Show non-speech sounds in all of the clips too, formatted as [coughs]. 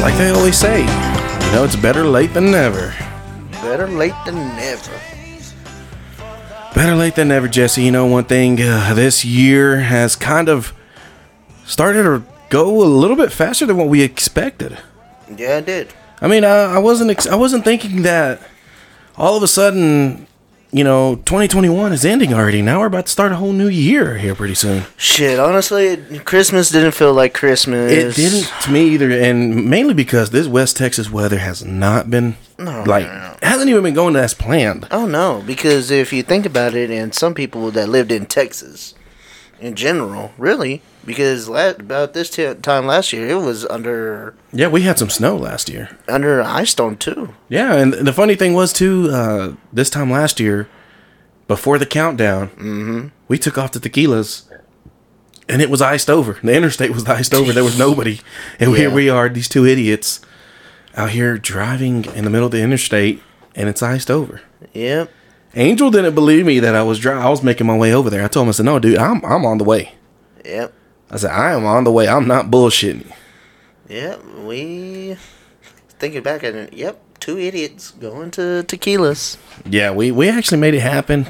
It's like they always say, you know, it's better late than never. Better late than never. Better late than never, Jesse. You know, one thing uh, this year has kind of started to go a little bit faster than what we expected. Yeah, I did. I mean, uh, I wasn't ex- I wasn't thinking that all of a sudden, you know, 2021 is ending already. Now we're about to start a whole new year here pretty soon. Shit, honestly, Christmas didn't feel like Christmas. It didn't to me either, and mainly because this West Texas weather has not been oh, No, like no, no. hasn't even been going as planned. Oh no, because if you think about it, and some people that lived in Texas, in general, really, because la- about this t- time last year, it was under Yeah, we had some snow last year. under ice storm too. Yeah, and the funny thing was too, uh, this time last year, before the countdown, we took off to tequilas, and it was iced over. The interstate was iced over. There was nobody, and here Yeah. we are, these two idiots, out here driving in the middle of the interstate, and it's iced over. Yep. Angel didn't believe me that I was dry. I was making my way over there. I told him, I said, "No, dude, I'm I'm on the way." Yep. I said, "I am on the way. I'm not bullshitting." Yep. We thinking back at it. Yep. Two idiots going to tequilas. Yeah, we, we actually made it happen.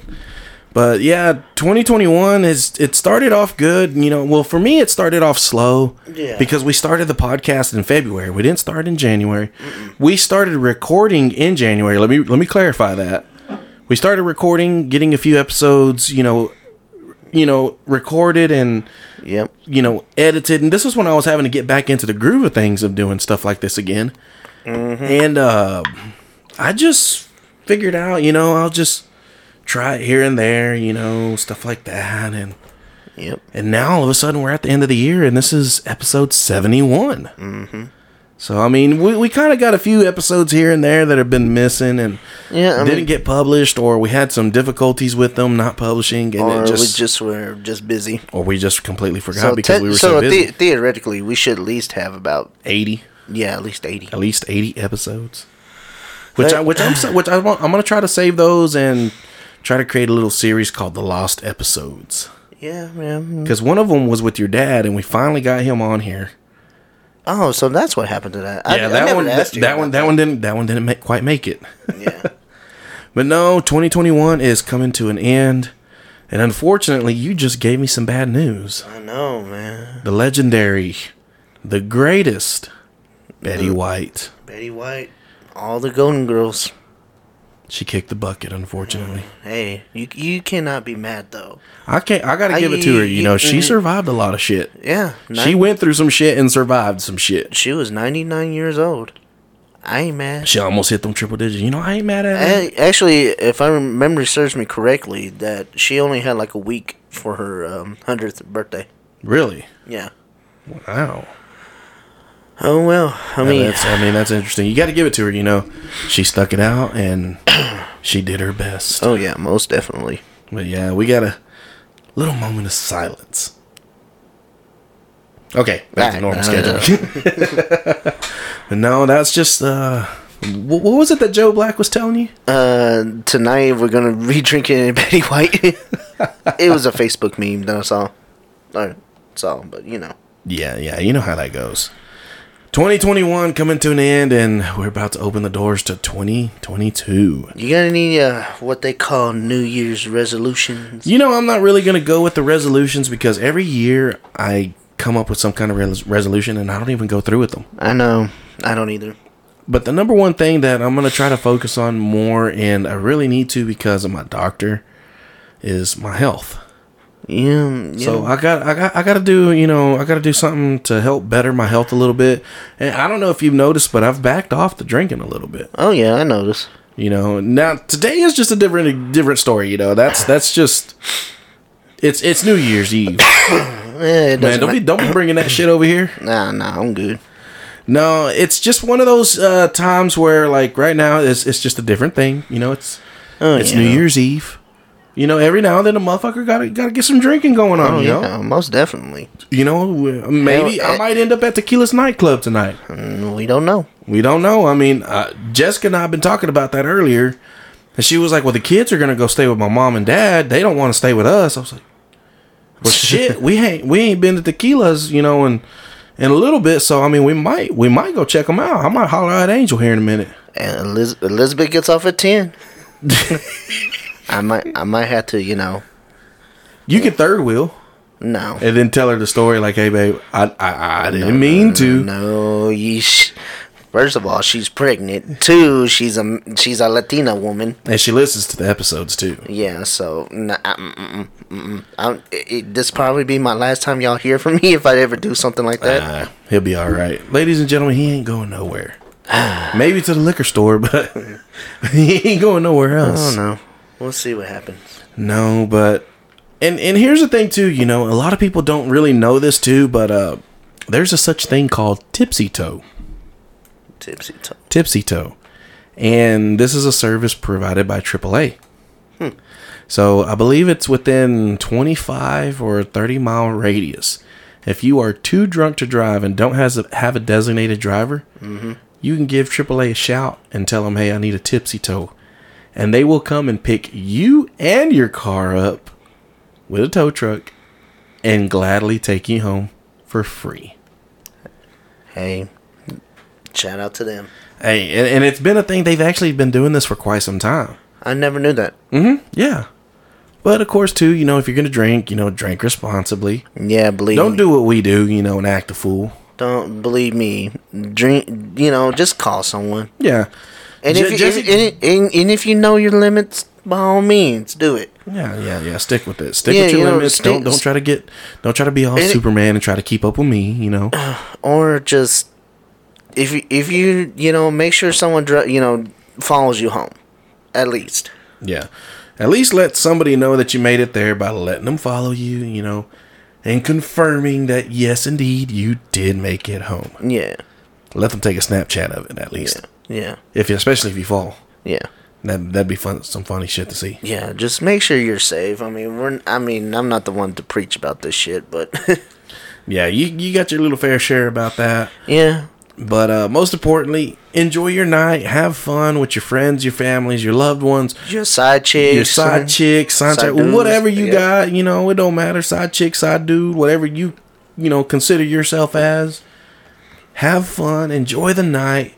But yeah, 2021 is it started off good. You know, well for me it started off slow Yeah. because we started the podcast in February. We didn't start in January. We started recording in January. Let me let me clarify that. We started recording, getting a few episodes, you know, you know, recorded and Yep. you know, edited. And this is when I was having to get back into the groove of things of doing stuff like this again. And uh, I just figured out, you know, I'll just try it here and there, you know, stuff like that. And Yep. and now all of a sudden we're at the end of the year, and this is episode seventy one. Mm-hmm. So I mean, we, we kind of got a few episodes here and there that have been missing and Yeah. I didn't mean, get published, or we had some difficulties with them not publishing, and or just, we just were just busy. or we just completely forgot because te- we were so, busy. the- theoretically, we should at least have about Eighty. yeah, at least eighty. at least 80 episodes which I, which I'm which I want, I'm going to try to save those and try to create a little series called the lost episodes Yeah, man. because one of them was with your dad and we finally got him on here Oh, so that's what happened to that. Yeah I that never one that, that one that one didn't that one didn't make, quite make it Yeah. [laughs] but no 2021 is coming to an end and unfortunately you just gave me some bad news I know, man. the legendary the greatest Betty White Betty White, all the Golden Girls. She kicked the bucket unfortunately Hey, you you cannot be mad though. I can't. I gotta I- give it to her. You know, she mhm. survived a lot of shit. Yeah, She went through some shit and survived some shit. She was ninety nine years old. I ain't mad. She almost hit them triple digits. You know, I ain't mad at her. I, actually, if I remember serves me correctly, that she only had like a week for her um, hundredth birthday. Really? Yeah. Wow. Oh well. I mean, that's, I mean, that's interesting. You got to give it to her. You know, she stuck it out and [clears throat] she did her best. oh yeah, most definitely. But yeah, we got a little moment of silence. Okay, back to normal Uh, schedule. [laughs] no, that's just uh, wh- what was it that Joe Black was telling you? Uh, tonight we're gonna [laughs] be drinking Betty White. [laughs] it was a Facebook meme that I saw. I saw, but you know. Yeah, yeah, you know how that goes. 2021 coming to an end, and we're about to open the doors to 2022. You got any uh what they call New Year's resolutions? You know, I'm not really going to go with the resolutions because every year I come up with some kind of res- resolution and I don't even go through with them. I know. I don't either. But the number one thing that I'm going to try to focus on more, and I really need to because of my doctor, is my health. Yeah. yeah. So I got, I got, I got to do, you know, I got to do something to help better my health a little bit. And I don't know if you've noticed, but I've backed off the drinking a little bit. oh yeah, I noticed. You know, now today is just a different, different story. You know, that's that's just, it's it's New Year's Eve. [coughs] Yeah, Man, don't be don't be bringing that shit over here. [coughs] Nah, nah, I'm good. No, it's just one of those uh, times where, like, right now, it's it's just a different thing. You know, it's Oh it's yeah. New Year's Eve. You know, every now and then a motherfucker gotta gotta get some drinking going on. Oh you know, yeah, most definitely. you know, maybe Hell, I eh. might end up at Tequila's nightclub tonight. Mm, We don't know. We don't know. I mean, uh, Jessica and I have been talking about that earlier, and she was like, "Well, the kids are gonna go stay with my mom and dad. They don't want to stay with us." I was like, "Well, [laughs] shit, we ain't we ain't been to Tequila's, you know, and in a little bit. So I mean, we might we might go check them out. I might holler at Angel here in a minute. And Elizabeth gets off at ten. [laughs] I might I might have to, you know, You can third wheel no. and then tell her the story like, "Hey, babe, I I, I didn't mean to." No, you. Sh- First of all, she's pregnant. Two, she's a she's a Latina woman. And she listens to the episodes too. Yeah, so nah, mm, mm, mm, mm. I'm- it, this probably be my last time y'all hear from me if I ever do something like that. Ah, he'll be all right, ladies and gentlemen. He ain't going nowhere. [sighs] Maybe to the liquor store, but [laughs] he ain't going nowhere else. I don't know. We'll see what happens. No, but and and here's the thing too. You know, a lot of people don't really know this too, but uh, there's a such thing called tipsy tow. Tipsy tow. Tipsy Tow. And this is a service provided by AAA. Hmm. So I believe it's within 25 or 30 mile radius. If you are too drunk to drive and don't has a, have a designated driver, you can give AAA a shout and tell them, hey, I need a tipsy tow. And they will come and pick you and your car up with a tow truck and gladly take you home for free. Hey, shout out to them. Hey, and, and it's been a thing. They've actually been doing this for quite some time. I never knew that. Mm-hmm. Yeah. But of course, too, you know, if you're gonna drink, you know, drink responsibly. Yeah, believe Don't me. do what we do, you know, and act a fool. Don't believe me. Drink. You know, just call someone. Yeah. And if you, Jesse- and, and, and if you know your limits, by all means, do it. Yeah, yeah, yeah. Stick with it. Stick Yeah, with your you know, limits. stick- don't don't try to get don't try to be all And it- Superman and try to keep up with me, you know. [sighs] Or just if you if you you know make sure someone dri- you know follows you home, at least. Yeah. At least let somebody know that you made it there by letting them follow you, you know, and confirming that yes indeed you did make it home. Yeah. Let them take a Snapchat of it at least. Yeah. If you, especially if you fall. Yeah. That that'd be fun some funny shit to see. Yeah, just make sure you're safe. I mean, we're. I mean, I'm not the one to preach about this shit, but [laughs] Yeah, you you got your little fair share about that. yeah, But uh, most importantly, enjoy your night. Have fun with your friends, your families, your loved ones, your side chick, your side chick, side, side chick, whatever you yeah. got. You know, it don't matter. Side chick, side dude, whatever you you know consider yourself as. Have fun. Enjoy the night.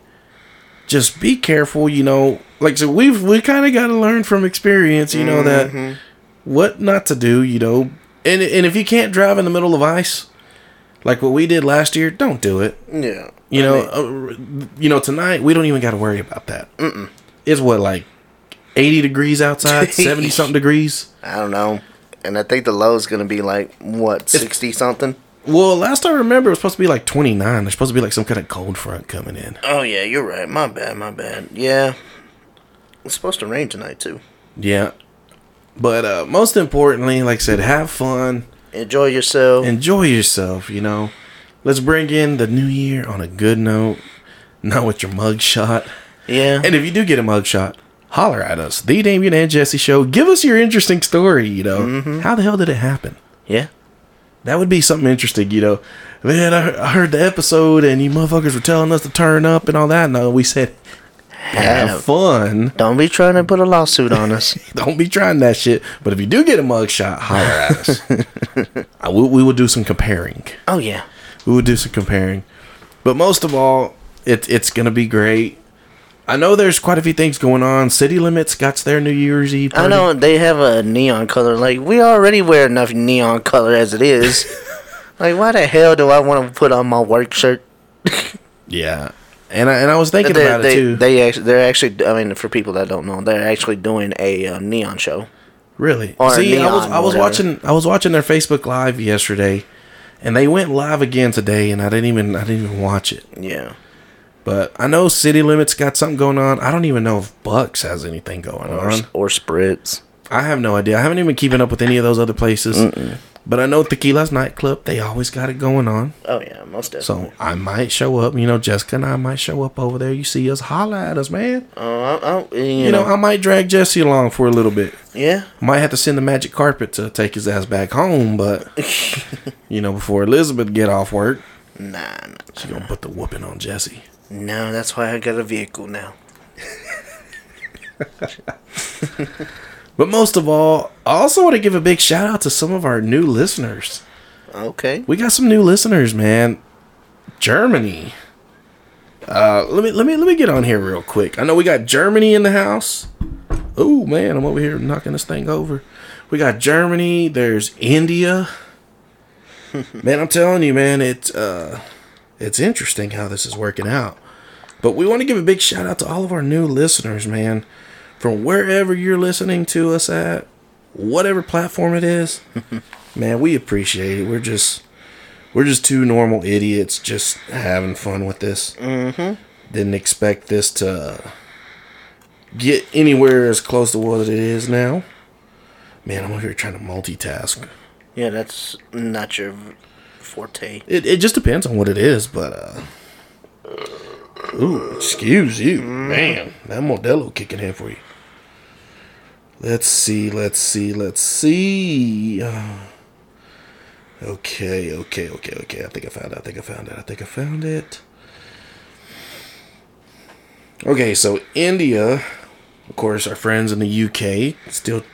Just be careful. You know, like so we've we kind of got to learn from experience. You know Mm-hmm. that what not to do. You know, and and if you can't drive in the middle of ice, like what we did last year, don't do it. Yeah, You I know, mean, uh, you know tonight we don't even got to worry about that. Mm-mm. It's what like eighty degrees outside, [laughs] seventy something degrees. I don't know, and I think the low is gonna be like what sixty something. Well, last I remember, it was supposed to be like twenty nine. There's supposed to be like some kind of cold front coming in. Oh yeah, you're right. My bad, my bad. Yeah, it's supposed to rain tonight too. Yeah, but uh, most importantly, like I said, have fun, Enjoy yourself. enjoy yourself. You know, let's bring in the new year on a good note, not with your mug shot. yeah, And if you do get a mug shot, holler at us. The Damien and Jesse Show. Give us your interesting story. You know, how the hell did it happen? yeah. That would be something interesting, you know. Man, I, I heard the episode and you motherfuckers were telling us to turn up and all that. No, we said have Have- fun. Don't be trying to put a lawsuit on us. [laughs] Don't be trying that shit. But if you do get a mugshot, holler at us. [laughs] I will, we will do some comparing. oh yeah, We will do some comparing. But most of all, it, it's going to be great. I know there's quite a few things going on. City Limits got their New Year's Eve. I know they have a neon color. Like we already wear enough neon color as it is. [laughs] like why the hell do I want to put on my work shirt? [laughs] Yeah. And I, and I was thinking they, about it too. They actually, they're actually. I mean, for people that don't know, they're actually doing a uh, neon show. Really? Or See, I was I was watching I was watching their Facebook live yesterday, and they went live again today, and I didn't even I didn't even watch it. Yeah. But I know City Limits got something going on. I don't even know if Bucks has anything going Or, on. or spritz. I have no idea. I haven't even keeping up with any of those other places. But I know Tequila's nightclub. They always got it going on. Oh yeah, most definitely. So I might show up. You know, Jessica and I might show up over there. You see us, holla at us, man. Oh, I, I, you, You know, know, I might drag Jesse along for a little bit. yeah. Might have to send the magic carpet to take his ass back home, but [laughs] you know, before Elizabeth get off work, Nah, nah, she gonna put the whooping on Jesse. No. That's why I got a vehicle now. But most of all, I also want to give a big shout out to some of our new listeners. Okay. We got some new listeners, man. Germany. Uh, let me let me let me get on here real quick. I know we got Germany in the house. Oh man, I'm over here knocking this thing over. We got Germany. There's India. man, I'm telling you, man, it's uh, it's interesting how this is working out. But we want to give a big shout out to all of our new listeners, man. From wherever you're listening to us at, whatever platform it is, [laughs] man, we appreciate it. We're just we're just two normal idiots just having fun with this. Mm-hmm. Didn't expect this to get anywhere as close to what it is now. Man, I'm over here trying to multitask. Yeah, that's not your forte. It, it just depends on what it is, but uh Ooh, excuse you. Man, that Modelo kicking in for you. Let's see, let's see, let's see. Okay, okay, okay, okay. I think I found it. I think I found it. I think I found it. Okay, so India, of course, our friends in the UK, still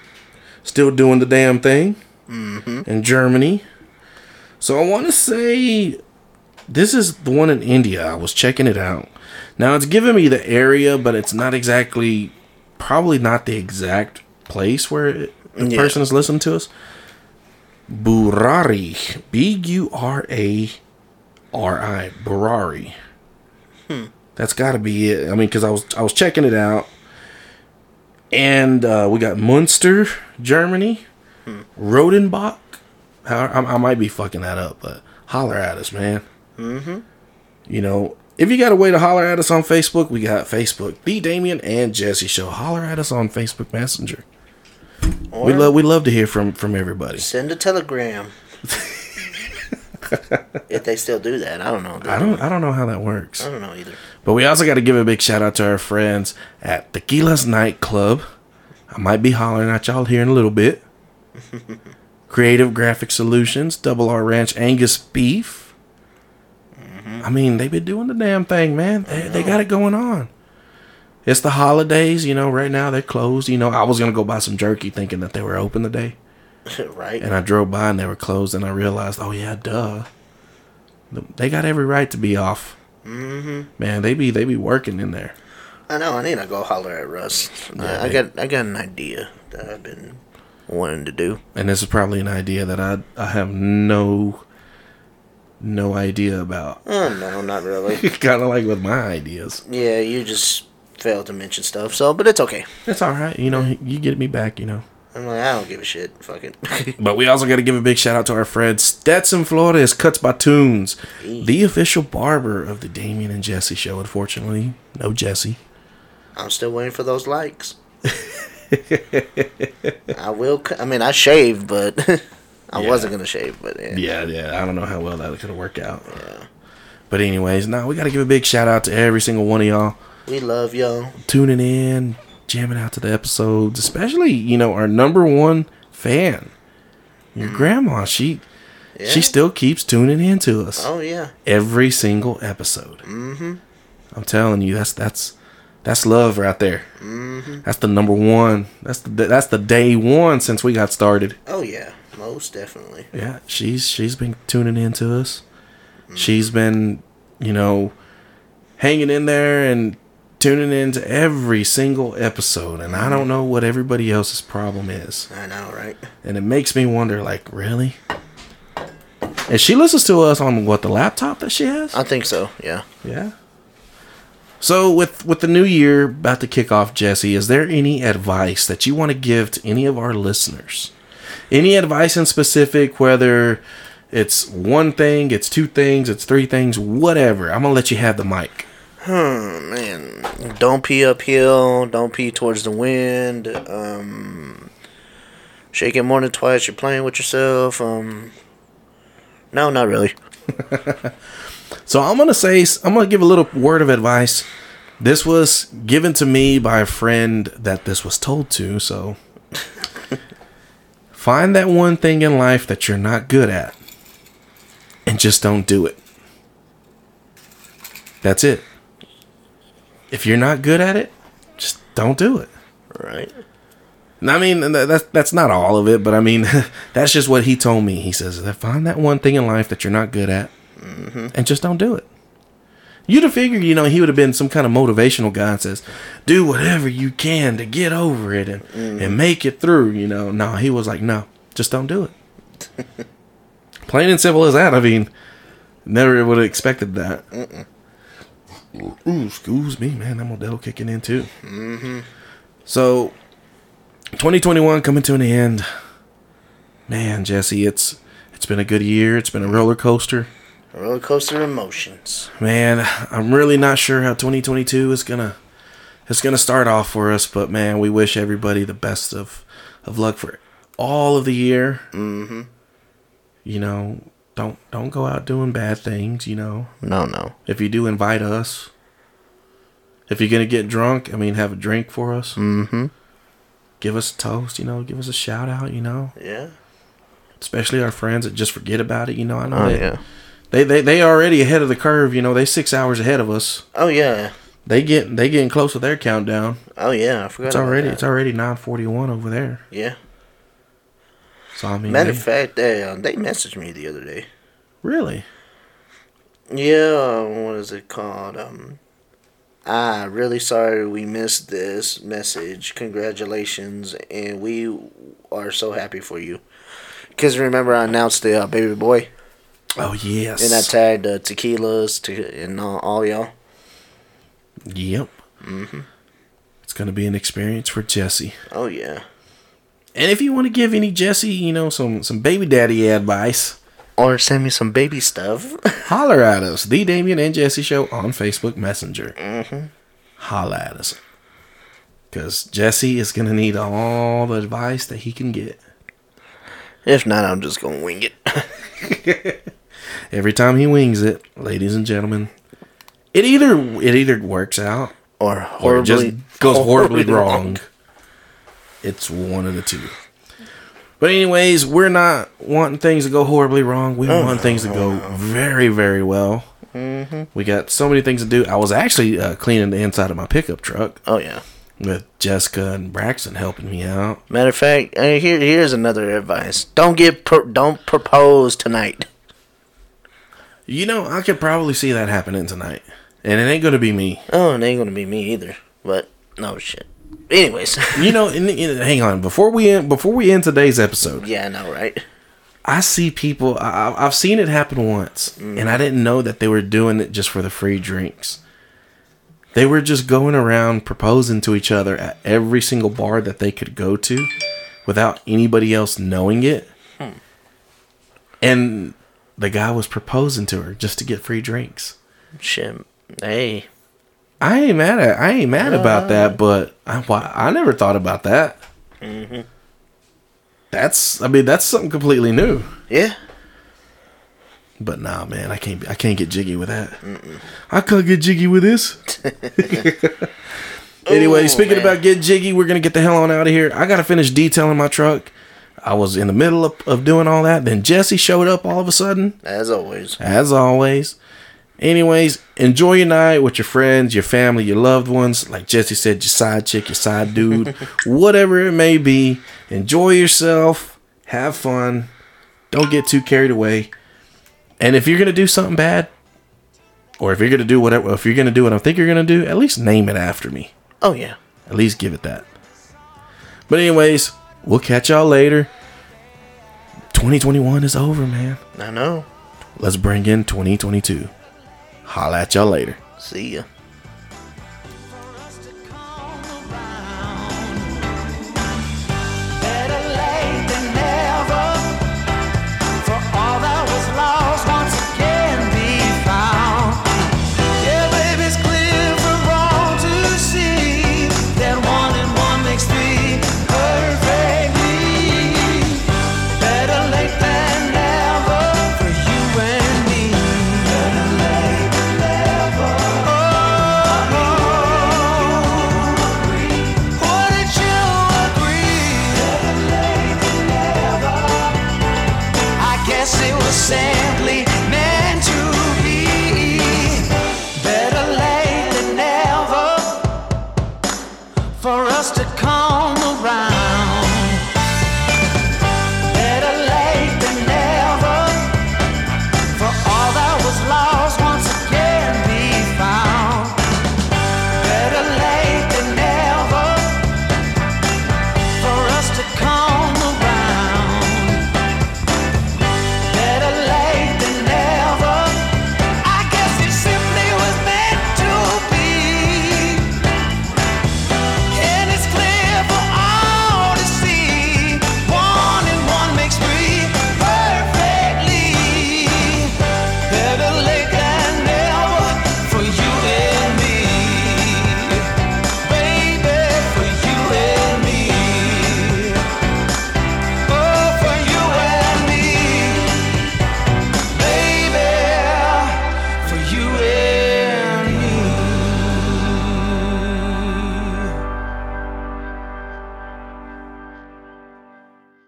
still doing the damn thing. Mm-hmm. And Germany. So I want to say this is the one in India. I was checking it out. Now it's giving me the area, but it's not exactly, probably not the exact place where it, the Yeah. person is listening to us. Burari, B U R A R I, Burari. That's got to be it. I mean, because I was I was checking it out, and uh, we got Munster, Germany, Rodenbach. How I, I might be fucking that up, but holler at us, man. Mm-hmm. You know, if you got a way to holler at us on Facebook, we got Facebook, the Damien and Jesse Show. Holler at us on Facebook Messenger. Or We love we love to hear from from everybody. send a telegram. [laughs] if they still do that, I don't know. I don't I don't know how that works. I don't know either. But we also got to give a big shout out to our friends at Tequila's Nightclub. I might be hollering at y'all here in a little bit. [laughs] Creative Graphic Solutions, Double R Ranch Angus Beef. I mean, they've been doing the damn thing, man. They, they got it going on. It's the holidays, you know. Right now they're closed. You know, I was gonna go buy some jerky, thinking that they were open today, [laughs] right? and I drove by and they were closed, and I realized, oh yeah, duh. They got every right to be off. mm-hmm. Man, they be they be working in there. I know. I need to go holler at Russ. Yeah, I, I got. I got an idea that I've been wanting to do. and this is probably an idea that I I have no no idea about. Oh no, not really. [laughs] kind of like with my ideas. yeah, you just failed to mention stuff. So, but it's okay. It's all right, you know. You get me back, you know. I'm like, I don't give a shit. Fuck it. [laughs] But we also got to give a big shout out to our friend Stetson Flores Cuts by Tunes, the official barber of the Damien and Jesse show. Unfortunately, no Jesse. I'm still waiting for those likes. [laughs] I will. I mean, I shave, but I Yeah. wasn't gonna shave. But yeah. Yeah, yeah. I don't know how well that could work out. Yeah. But anyways, now we got to give a big shout out to every single one of y'all We love y'all. tuning in, jamming out to the episodes, especially you know our number one fan, your grandma. She Yeah. she still keeps tuning in to us Oh yeah. every single episode. Mm-hmm. I'm telling you, that's that's that's love right there. Mm-hmm. That's the number one. That's the that's the day one since we got started. Oh yeah. Most definitely. Yeah, she's she's been tuning in to us. She's been, you know, hanging in there and tuning in to every single episode. And I don't know what everybody else's problem is. I know, right? And it makes me wonder, like, really? And she listens to us on what the laptop that she has? I think so. Yeah. Yeah. So with with the new year about to kick off, Jesse, is there any advice that you want to give to any of our listeners? Any advice in specific, whether it's one thing, it's two things, it's three things, whatever. I'm gonna let you have the mic. Hmm, man. Don't pee uphill. Don't pee towards the wind. Um, shake it more than twice. You're playing with yourself. Um, no, not really. [laughs] So I'm gonna say I'm gonna give a little word of advice. This was given to me by a friend that this was told to. So find that one thing in life that you're not good at, and just don't do it. That's it. If you're not good at it, just don't do it. Right. And I mean, that's that's not all of it, but I mean, [laughs] that's just what he told me. He says, "Find that one thing in life that you're not good at, mm-hmm. and just don't do it. You'd have figured, you know, he would have been some kind of motivational guy and says, "Do whatever you can to get over it and mm-hmm. and make it through." You know, no, he was like, "No, just don't do it." [laughs] Plain and simple as that. I mean, never would have expected that. Ooh, excuse me, man. I'm That Modelo kicking in too. Mm-hmm. So, 2021 coming to an end. Man, Jesse, it's it's been a good year. It's been a roller coaster. Roller coaster emotions. Man, I'm really not sure how 2022 is gonna is gonna start off for us, but man, we wish everybody the best of of luck for all of the year. Mm-hmm. You know, don't don't go out doing bad things. You know, No, no. if you do, invite us. If you're gonna get drunk, I mean, have a drink for us. Mm-hmm. Give us a toast. You know, give us a shout out. You know, Yeah. especially our friends that just forget about it. You know, I know Oh they, yeah. They they they already ahead of the curve. You know, they six hours ahead of us. Oh yeah. They get they getting close to their countdown. Oh yeah. I forgot. It's about already that. it's already nine forty one over there. Yeah. So I mean, Matter they- of fact, they uh, they messaged me the other day. really, Yeah, uh, what is it called? Um, ah, really sorry we missed this message. Congratulations, and we are so happy for you. Because remember, I announced the uh, baby boy, oh yes, and I tagged uh, tequilas to and uh, all y'all. yep. Mm-hmm. It's gonna be an experience for Jesse. Oh yeah. And if you want to give any Jesse, you know, some some baby daddy advice, Or send me some baby stuff. [laughs] holler at us. The Damien and Jesse Show on Facebook Messenger. mm-hmm. Holla at us. Because Jesse is gonna need all the advice that he can get. If not, I'm just gonna wing it. [laughs] [laughs] Every time he wings it, ladies and gentlemen, it either it either works out or or just goes horribly wrong. It's one of the two. But anyways, we're not wanting things to go horribly wrong. We want things to go very, very well. Mm-hmm. We got so many things to do. I was actually uh, cleaning the inside of my pickup truck Oh yeah. with Jessica and Braxton helping me out. Matter of fact, here here's another advice: don't get pro- don't propose tonight. You know, I could probably see that happening tonight, and it ain't gonna be me. Oh, it ain't gonna be me either. But no shit. Anyways, [laughs] You know, in, in, hang on before we end, before we end today's episode. yeah, I know, right? I see people. I, I- I've seen it happen once, mm. and I didn't know that they were doing it just for the free drinks. They were just going around proposing to each other at every single bar that they could go to, without anybody else knowing it. Hmm. And the guy was proposing to her just to get free drinks. Shit. Hey, I ain't mad at. I ain't mad about uh. that, but I, I never thought about that. Mm-hmm. That's. I mean, that's something completely new. yeah. But nah, man, I can't. I can't get jiggy with that. I can't get jiggy with this. [laughs] [laughs] anyway, Ooh, speaking man. about get jiggy, we're gonna get the hell on out of here. I gotta finish detailing my truck. I was in the middle of, of doing all that. Then Jesse showed up all of a sudden, As always. as always. Anyways, enjoy your night with your friends, your family, your loved ones. Like Jesse said, your side chick, your side dude, [laughs] whatever it may be. Enjoy yourself. Have fun. Don't get too carried away. And if you're gonna do something bad, or if you're gonna do whatever, if you're gonna do what I think you're gonna do, at least name it after me. Oh yeah. At least give it that. But anyways, we'll catch y'all later. 2021 is over, man. I know. Let's bring in 2022. Holla at y'all later. See ya.